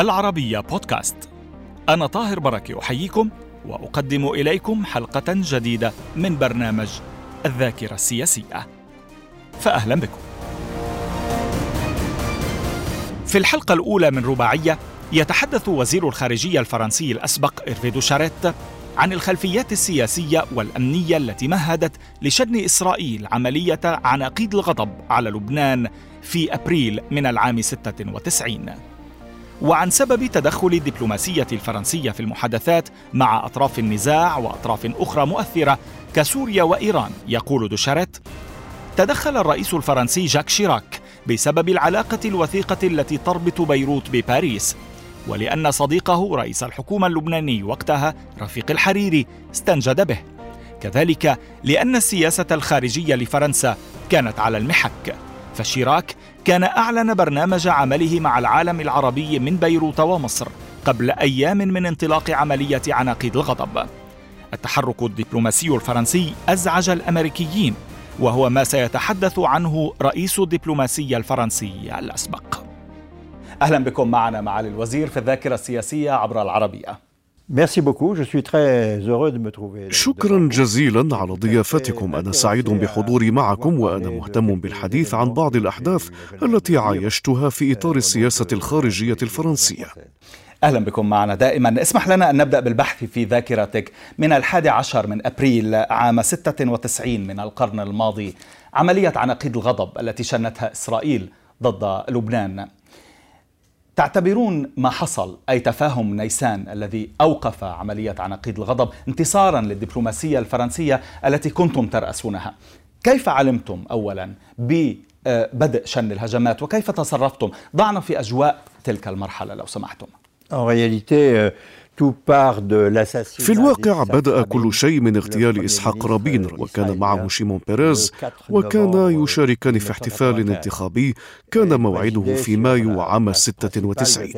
العربية بودكاست. أنا طاهر بركة أحييكم وأقدم إليكم حلقة جديدة من برنامج الذاكرة السياسية. فأهلا بكم. في الحلقة الأولى من رباعية يتحدث وزير الخارجية الفرنسي الأسبق إرفي دوشاريت عن الخلفيات السياسية والأمنية التي مهدت لشن إسرائيل عملية عناقيد الغضب على لبنان في أبريل من العام 96 وعن سبب تدخل الدبلوماسية الفرنسية في المحادثات مع أطراف النزاع وأطراف أخرى مؤثرة كسوريا وإيران. يقول دوشاريت تدخل الرئيس الفرنسي جاك شيراك بسبب العلاقة الوثيقة التي تربط بيروت بباريس ولأن صديقه رئيس الحكومة اللبناني وقتها رفيق الحريري استنجد به. كذلك لأن السياسة الخارجية لفرنسا كانت على المحك. فشيراك كان أعلن برنامج عمله مع العالم العربي من بيروت ومصر قبل أيام من انطلاق عملية عناقيد الغضب. التحرك الدبلوماسي الفرنسي أزعج الأمريكيين وهو ما سيتحدث عنه رئيس الدبلوماسية الفرنسي الأسبق. أهلا بكم معنا معالي الوزير في الذاكرة السياسية عبر العربية. شكرا جزيلا على ضيافتكم. أنا سعيد بحضوري معكم وأنا مهتم بالحديث عن بعض الأحداث التي عايشتها في إطار السياسة الخارجية الفرنسية. أهلا بكم معنا. دائما اسمح لنا أن نبدأ بالبحث في ذاكرتك. من الحادي عشر من أبريل عام 96 من القرن الماضي عملية عناقيد الغضب التي شنتها إسرائيل ضد لبنان. تعتبرون ما حصل أي تفاهم نيسان الذي أوقف عملية عناقيد الغضب انتصارا للدبلوماسية الفرنسية التي كنتم ترأسونها. كيف علمتم أولا ببدء شن الهجمات وكيف تصرفتم؟ ضعنا في أجواء تلك المرحلة لو سمحتم. En réalité, في الواقع بدأ كل شيء من اغتيال إسحاق رابين وكان معه شيمون بيريز وكان يشاركان في احتفال انتخابي. كان موعده في مايو عام 96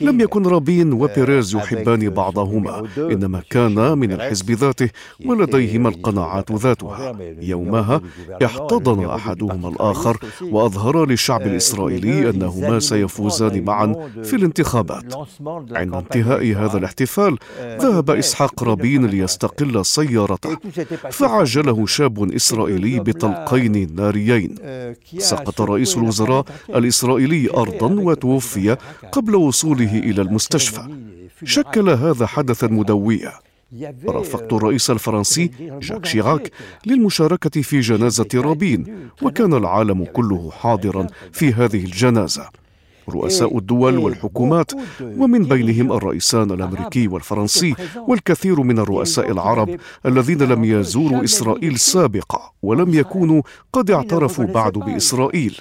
لم يكن رابين وبيريز يحبان بعضهما إنما كانا من الحزب ذاته ولديهما القناعات ذاتها. يومها احتضن أحدهما الآخر وأظهر للشعب الإسرائيلي أنهما سيفوزان معا في الانتخابات. عند انتهاء هذا الاحتفال ذهب إسحاق رابين ليستقل سيارته. فعجله شاب إسرائيلي بطلقين ناريين. سقط رئيس الوزراء الإسرائيلي أرضا وتوفي قبل وصوله إلى المستشفى. شكل هذا حدثا مدويا. رافقت الرئيس الفرنسي جاك شيراك للمشاركة في جنازة رابين وكان العالم كله حاضرا في هذه الجنازة. رؤساء الدول والحكومات ومن بينهم الرئيسان الأمريكي والفرنسي والكثير من الرؤساء العرب الذين لم يزوروا إسرائيل سابقا ولم يكونوا قد اعترفوا بعد بإسرائيل.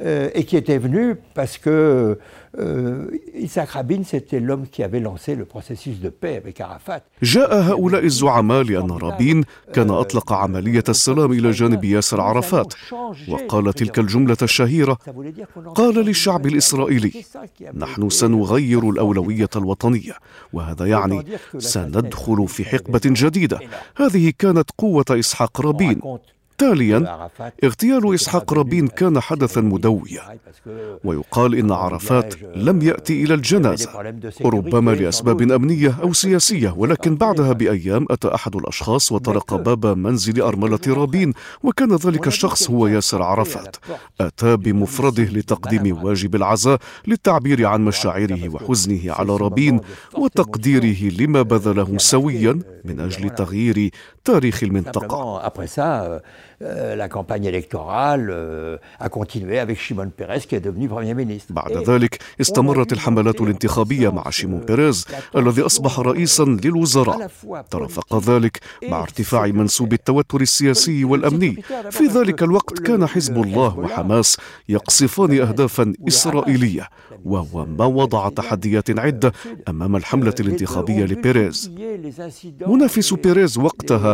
Euh, et qui était venu parce que euh, Isaac Rabin, c'était l'homme qui avait lancé le processus de paix avec Arafat. جاء هؤلاء الزعماء لأن رابين كان أطلق عملية السلام إلى جانب ياسر عرفات. وقال تلك الجملة الشهيرة قال للشعب الإسرائيلي نحن سنغير الأولوية الوطنية وهذا يعني سندخل في حقبة جديدة. هذه كانت قوة إسحاق رابين. تاليا اغتيال إسحاق رابين كان حدثا مدويا. ويقال إن عرفات لم يأتي إلى الجنازة. ربما لأسباب أمنية أو سياسية ولكن بعدها بأيام أتى أحد الأشخاص وطرق باب منزل أرملة رابين وكان ذلك الشخص هو ياسر عرفات. أتى بمفرده لتقديم واجب العزاء للتعبير عن مشاعره وحزنه على رابين وتقديره لما بذله سويا من أجل تغيير تاريخ المنطقة. Euh, la campagne électorale euh, a continué avec Shimon Peres qui est devenu Premier ministre. بعد ذلك استمرت الحملات الانتخابية مع شيمون بيريز الذي أصبح رئيسا للوزراء. ترافق ذلك مع ارتفاع منسوب التوتر السياسي والأمني. في ذلك الوقت كان حزب الله وحماس يقصفان أهدافا إسرائيلية وهو ما وضع تحديات عدة أمام الحملة الانتخابية لبيريز. منافس بيريز وقتها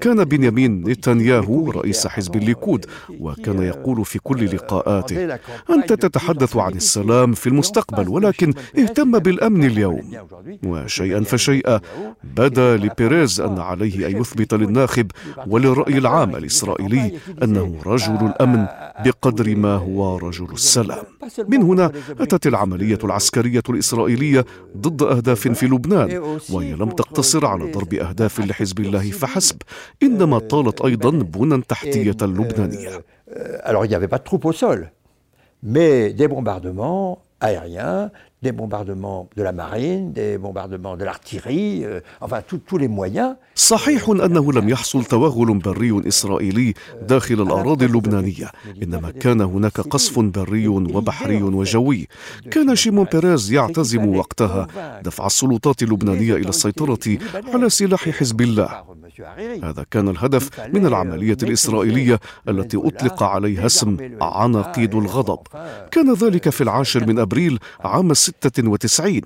كان بنيامين نتنياهو رئيس حزب الليكود وكان يقول في كل لقاءاته أنت تتحدث عن السلام في المستقبل ولكن اهتم بالأمن اليوم. وشيئا فشيئا بدا لبيريز أن عليه أن يثبت للناخب وللرأي العام الإسرائيلي أنه رجل الأمن بقدر ما هو رجل السلام. من هنا أتت العملية العسكرية الإسرائيلية ضد أهداف في لبنان وهي لم تقتصر على ضرب أهداف لحزب الله فحسب. انما طالت أيضا بنى تحتيه لبنانيه Alors il n'y avait pas de troupes au sol, mais des bombardements aériens, des bombardements de la marine, des bombardements de l'artillerie, euh, enfin tous les moyens. صحيح أنه لم يحصل توغل بري إسرائيلي داخل الأراضي اللبنانية، إنما كان هناك قصف بري وبحري وجوي. كان شيمون بيريز يعتزم وقتها دفع السلطات اللبنانية إلى السيطرة على سلاح حزب الله. هذا كان الهدف من العملية الإسرائيلية التي أطلق عليها اسم عناقيد الغضب. كان ذلك في العاشر من أبريل عام 96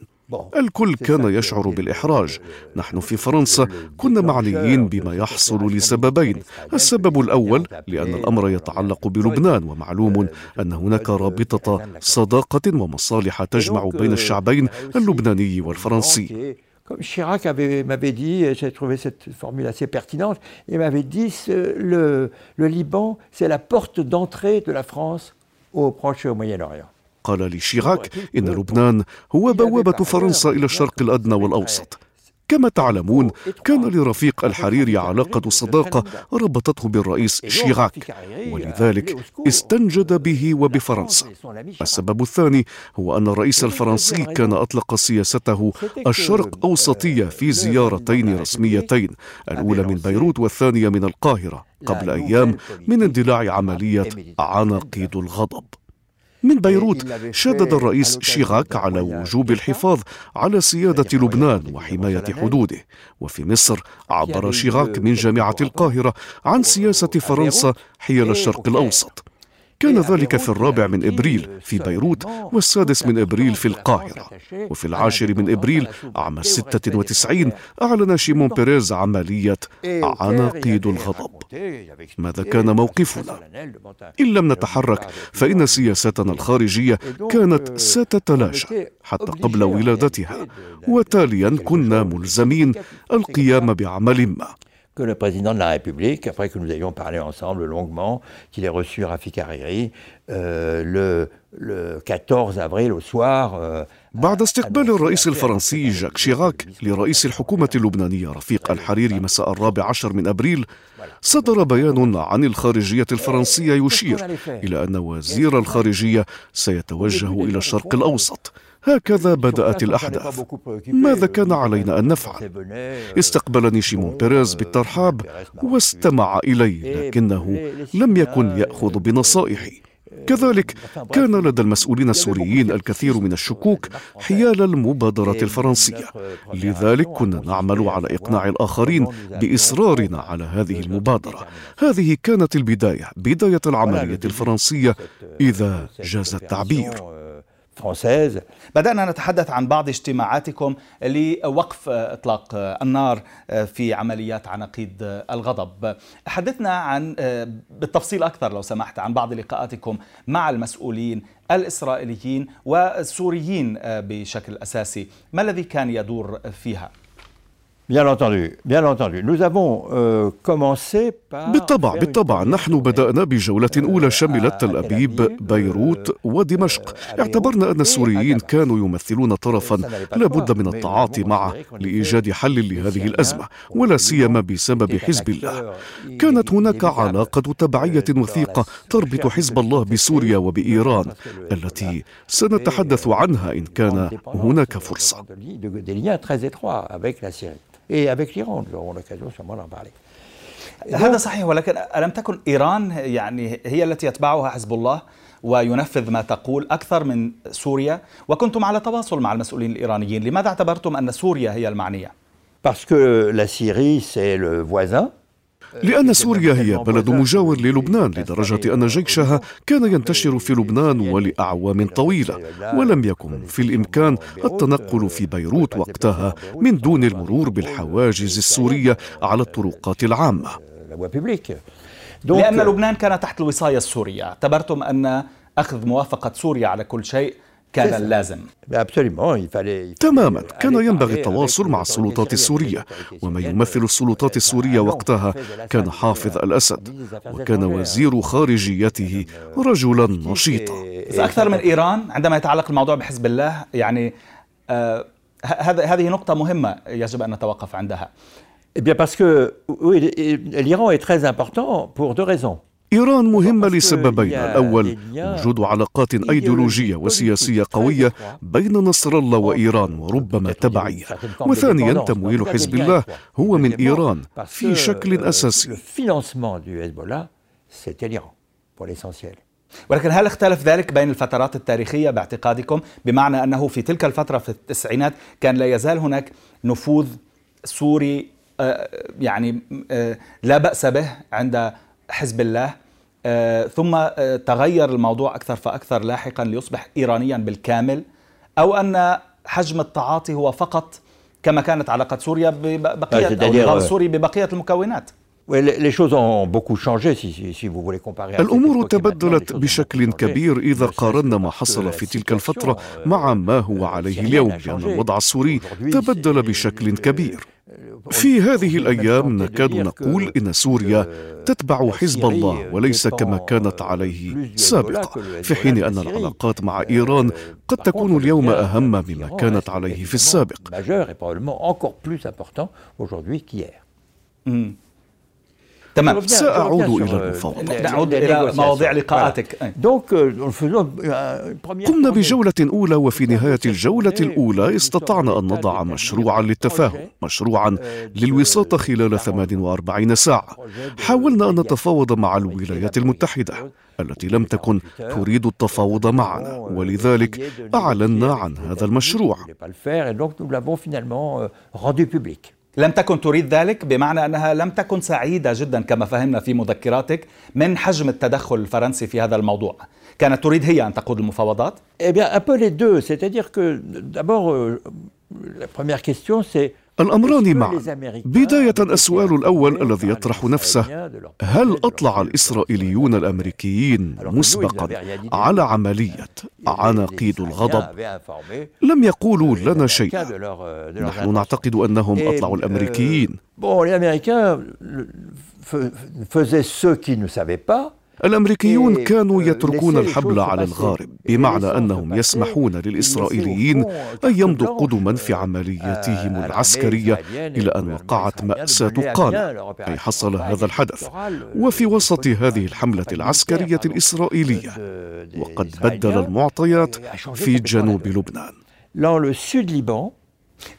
الكل كان يشعر بالإحراج. نحن في فرنسا كنا معنيين بما يحصل لسببين. السبب الأول لأن الأمر يتعلق بلبنان ومعلوم أن هناك رابطة صداقة ومصالح تجمع بين الشعبين اللبناني والفرنسي. Comme Chirac m'avait dit, j'ai trouvé cette formule assez pertinente, il m'avait dit le, le Liban, c'est la porte d'entrée de la France au Proche et au Moyen-Orient. قال لي شيراك إن لبنان هو بوابة فرنسا إلى الشرق الأدنى والأوسط. كما تعلمون كان لرفيق الحريري علاقة صداقة ربطته بالرئيس شيراك. ولذلك استنجد به وبفرنسا. السبب الثاني هو أن الرئيس الفرنسي كان أطلق سياسته الشرق أوسطية في زيارتين رسميتين الأولى من بيروت والثانية من القاهرة. قبل أيام من اندلاع عملية عناقيد الغضب. من بيروت شدد الرئيس شيراك على وجوب الحفاظ على سيادة لبنان وحماية حدوده. وفي مصر عبر شيراك من جامعة القاهرة عن سياسة فرنسا حيال الشرق الأوسط. كان ذلك في الرابع من إبريل في بيروت والسادس من إبريل في القاهرة. وفي العاشر من إبريل عام 96 أعلن شيمون بيريز عملية عناقيد الغضب. ماذا كان موقفنا؟ إن لم نتحرك فإن سياستنا الخارجية كانت ستتلاشى حتى قبل ولادتها. وتاليا كنا ملزمين القيام بعمل ما. Que le président de la République, après que nous ayons parlé ensemble longuement, qu'il ait reçu Rafik Hariri euh, le, le 14 avril au soir. Euh, بعد استقبال الرئيس الفرنسي جاك شيراك لرئيس الحكومة اللبنانية رفيق الحريري مساء الرابع عشر من أبريل صدر بيان عن الخارجية الفرنسية يشير إلى أن وزير الخارجية سيتوجه إلى الشرق الأوسط هكذا بدأت الأحداث. ماذا كان علينا أن نفعل؟ استقبلني شيمون بيريز بالترحاب واستمع إلي لكنه لم يكن يأخذ بنصائحي. كذلك كان لدى المسؤولين السوريين الكثير من الشكوك حيال المبادرة الفرنسية. لذلك كنا نعمل على إقناع الآخرين بإصرارنا على هذه المبادرة. هذه كانت البداية بداية العملية الفرنسية. إذا جاز التعبير. فرانسيز. بدأنا نتحدث عن بعض اجتماعاتكم لوقف إطلاق النار في عمليات عناقيد الغضب. حدثنا عن بالتفصيل أكثر لو سمحت عن بعض لقاءاتكم مع المسؤولين الإسرائيليين والسوريين بشكل أساسي. ما الذي كان يدور فيها؟ Bien entendu, bien entendu. Nous avons euh, commencé par بالطبع بالطبع نحن بدأنا بجولة أولى شملت تل أبيب بيروت ودمشق اعتبرنا أن السوريين كانوا يمثلون طرفا لا بد من التعاطي معه لإيجاد حل لهذه الأزمة ولا سيما بسبب حزب الله كانت هناك علاقة تبعية وثيقة تربط حزب الله بسوريا وبإيران التي سنتحدث عنها إن كان هناك فرصة avec l'Iran. Nous aurons l'occasion sûrement d'en parler. هذا صحيح ولكن ألم تكن إيران يعني هي التي يتبعها حزب الله وينفذ ما تقول أكثر من سوريا وكنتم على تواصل مع المسؤولين الإيرانيين لماذا اعتبرتم أن سوريا هي المعنية؟ Parce que la Syrie, c'est le voisin. لأن سوريا هي بلد مجاور للبنان لدرجة أن جيشها كان ينتشر في لبنان ولأعوام طويلة ولم يكن في الإمكان التنقل في بيروت وقتها من دون المرور بالحواجز السورية على الطرقات العامة. لأن لبنان كان تحت الوصاية السورية. اعتبرتم أن أخذ موافقة سوريا على كل شيء كان اللازم تماما. كان ينبغي التواصل مع السلطات السورية. وما يمثل السلطات السورية وقتها كان حافظ الأسد وكان وزير خارجيته رجلا نشيطا. أكثر من إيران عندما يتعلق الموضوع بحزب الله يعني آه هذه نقطة مهمة يجب أن نتوقف عندها. Eh bien parce que oui, l'Iran est très important pour deux raisons. إيران مهمة لسببين. الأول وجود علاقات أيديولوجية وسياسية قوية بين نصر الله وإيران وربما تبعية. وثانيا تمويل حزب الله هو من إيران في شكل أساسي. ولكن هل اختلف ذلك بين الفترات التاريخية باعتقادكم؟ بمعنى أنه في تلك الفترة في التسعينات كان لا يزال هناك نفوذ سوري آه، يعني آه، لا بأس به عند حزب الله. آه، ثم تغير الموضوع أكثر فأكثر لاحقا ليصبح إيرانيا بالكامل أو أن حجم التعاطي هو فقط كما كانت علاقة سوريا ببقية أو النظام السوري ببقية المكونات. الأمور تبدلت بشكل كبير إذا قارنا ما حصل في تلك الفترة مع ما هو عليه اليوم لأن الوضع السوري تبدل بشكل كبير. في هذه الأيام نكاد نقول إن سوريا تتبع حزب الله وليس كما كانت عليه سابقا. في حين أن العلاقات مع إيران قد تكون اليوم أهم مما كانت عليه في السابق. تمام سأعود إلى المفاوضات نعود إلى مواضيع لقاءاتك قمنا بجولة أولى وفي نهاية الجولة الأولى استطعنا أن نضع مشروعا للتفاهم مشروعا للوساطة خلال 48 ساعة حاولنا أن نتفاوض مع الولايات المتحدة التي لم تكن تريد التفاوض معنا ولذلك أعلنا عن هذا المشروع لم تكن تريد ذلك بمعنى أنها لم تكن سعيدة جدا كما فهمنا في مذكراتك من حجم التدخل الفرنسي في هذا الموضوع. كانت تريد هي أن تقود المفاوضات؟ Eh bien, un peu les deux. C'est-à-dire que d'abord, euh, la première question, c'est الأمران معا. بداية السؤال الأول الذي يطرح نفسه. هل أطلع الإسرائيليون الأمريكيين مسبقا على عملية عناقيد الغضب. لم يقولوا لنا شيئا. نحن نعتقد أنهم أطلعوا الأمريكيين. الأمريكيون كانوا يتركون الحبل على الغارب بمعنى أنهم يسمحون للإسرائيليين أن يمضوا قدما في عملياتهم العسكرية إلى أن وقعت مأساة قانا أي حصل هذا الحدث. وفي وسط هذه الحملة العسكرية الإسرائيلية. وقد بدل المعطيات في جنوب لبنان.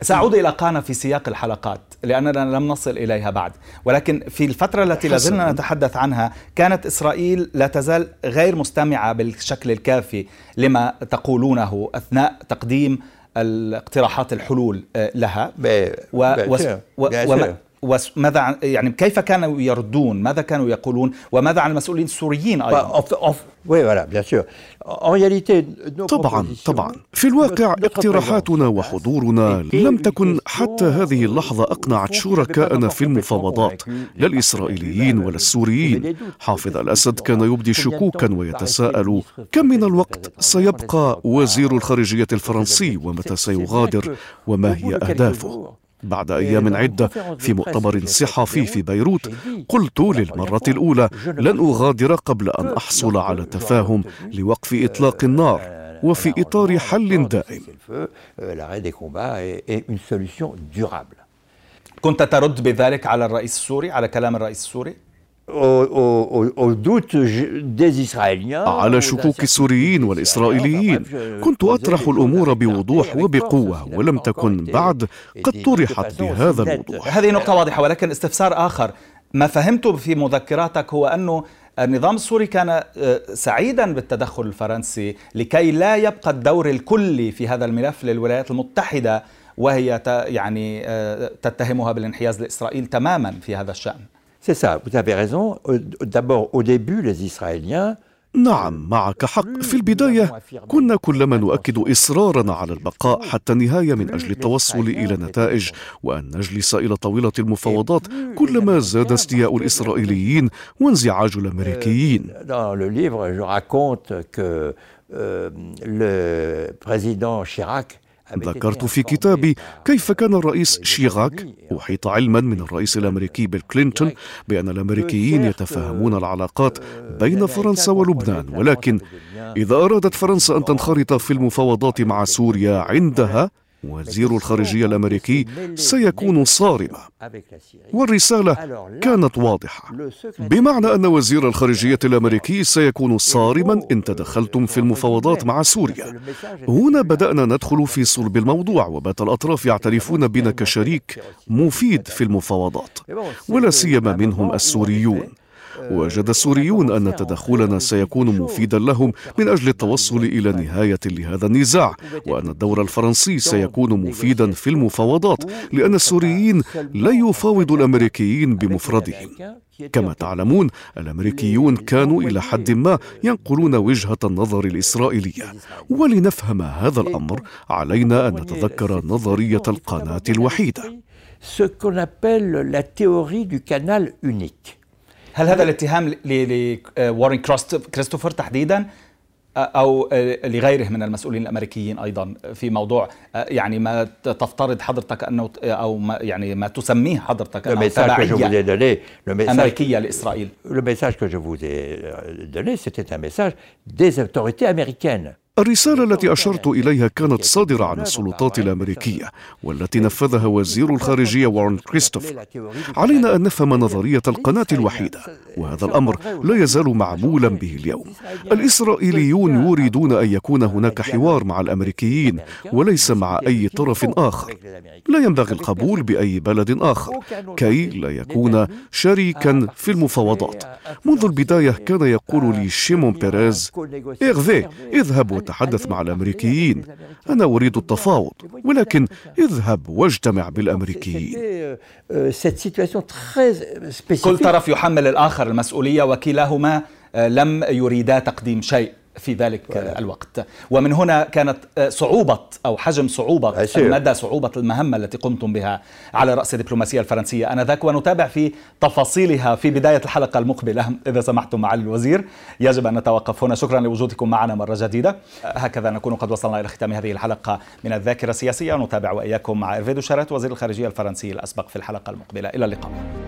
سأعود إلى قانا في سياق الحلقات. لأننا لم نصل إليها بعد. ولكن في الفترة التي لازلنا نتحدث عنها كانت إسرائيل لا تزال غير مستمعة بالشكل الكافي لما تقولونه أثناء تقديم الاقتراحات الحلول آه، لها. و... و... و... وماذا يعني كيف كانوا يردون؟ ماذا كانوا يقولون؟ وماذا عن المسؤولين السوريين أيضا؟ طبعا طبعا. في الواقع اقتراحاتنا وحضورنا لم تكن حتى هذه اللحظة أقنعت شركاءنا في المفاوضات لا الإسرائيليين ولا السوريين حافظ الأسد كان يبدي شكوكا ويتساءل كم من الوقت سيبقى وزير الخارجية الفرنسي؟ ومتى سيغادر؟ وما هي أهدافه؟ بعد أيام عده في مؤتمر صحفي في بيروت قلت للمره الاولى لن اغادر قبل ان احصل على تفاهم لوقف اطلاق النار وفي اطار حل دائم كنت ترد بذلك على الرئيس السوري على كلام الرئيس السوري على شكوك السوريين والإسرائيليين كنت أطرح الأمور بوضوح وبقوة ولم تكن بعد قد طرحت بهذا الوضوح هذه نقطة واضحة ولكن استفسار آخر. ما فهمته في مذكراتك هو أنه النظام السوري كان آه، سعيدا بالتدخل الفرنسي لكي لا يبقى الدور الكلي في هذا الملف للولايات المتحدة وهي يعني آه، تتهمها بالانحياز لإسرائيل تماما في هذا الشأن. C'est ça, vous avez raison. D'abord, au début, les Israéliens نعم معك حق. في البداية كنا كلما نؤكد إصرارنا على البقاء حتى النهاية من أجل التوصل إلى نتائج وأن نجلس إلى طاولة المفاوضات كلما زاد استياء الإسرائيليين وانزعاج الأمريكيين. ذكرت في كتابي كيف كان الرئيس شيراك أحيط علما من الرئيس الأمريكي بيل كلينتون بأن الأمريكيين يتفاهمون العلاقات بين فرنسا ولبنان ولكن إذا أرادت فرنسا أن تنخرط في المفاوضات مع سوريا عندها وزير الخارجية الأمريكي سيكون صارما. والرسالة كانت واضحة. بمعنى أن وزير الخارجية الأمريكي سيكون صارما إن تدخلتم في المفاوضات مع سوريا. هنا بدأنا ندخل في صلب الموضوع وبات الأطراف يعترفون بنا كشريك مفيد في المفاوضات ولا سيما منهم السوريون. وجد السوريون أن تدخلنا سيكون مفيدا لهم من أجل التوصل إلى نهاية لهذا النزاع وأن الدور الفرنسي سيكون مفيدا في المفاوضات لأن السوريين لا يفاوض الأمريكيين بمفردهم. كما تعلمون الأمريكيون كانوا إلى حد ما ينقلون وجهة النظر الإسرائيلية. ولنفهم هذا الأمر علينا أن نتذكر نظرية القناة الوحيدة. هل هذا الاتهام لوارين كريستوفر تحديدا أو لغيره من المسؤولين الأمريكيين أيضا في موضوع يعني ما تفترض حضرتك أنه أو ما يعني ما تسميه حضرتك أمريكية لإسرائيل Le message que je vous ai donné, c'était un message des autorités américaines. الرسالة التي أشرت إليها كانت صادرة عن السلطات الأمريكية والتي نفذها وزير الخارجية وارن كريستوف. علينا أن نفهم نظرية القناة الوحيدة وهذا الأمر لا يزال معمولا به اليوم. الإسرائيليون يريدون أن يكون هناك حوار مع الأمريكيين وليس مع أي طرف آخر. لا ينبغي القبول بأي بلد آخر كي لا يكون شريكا في المفاوضات. منذ البداية كان يقول لي شيمون بيريز إغفي اذهب وتحدث مع الأمريكيين. أنا أريد التفاوض ولكن اذهب واجتمع بالأمريكيين. كل طرف يحمل الآخر المسؤولية وكلاهما لم يريدا تقديم شيء. في ذلك الوقت. ومن هنا كانت صعوبة أو حجم صعوبة مدى صعوبة المهمة التي قمتم بها على رأس الدبلوماسية الفرنسية. آنذاك ونتابع في تفاصيلها في بداية الحلقة المقبلة إذا سمحتم معالي الوزير. يجب أن نتوقف هنا. شكرا لوجودكم معنا مرة جديدة. هكذا نكون قد وصلنا إلى ختام هذه الحلقة من الذاكرة السياسية. ونتابع وإياكم مع إرفيدو شارات وزير الخارجية الفرنسي الأسبق في الحلقة المقبلة. إلى اللقاء.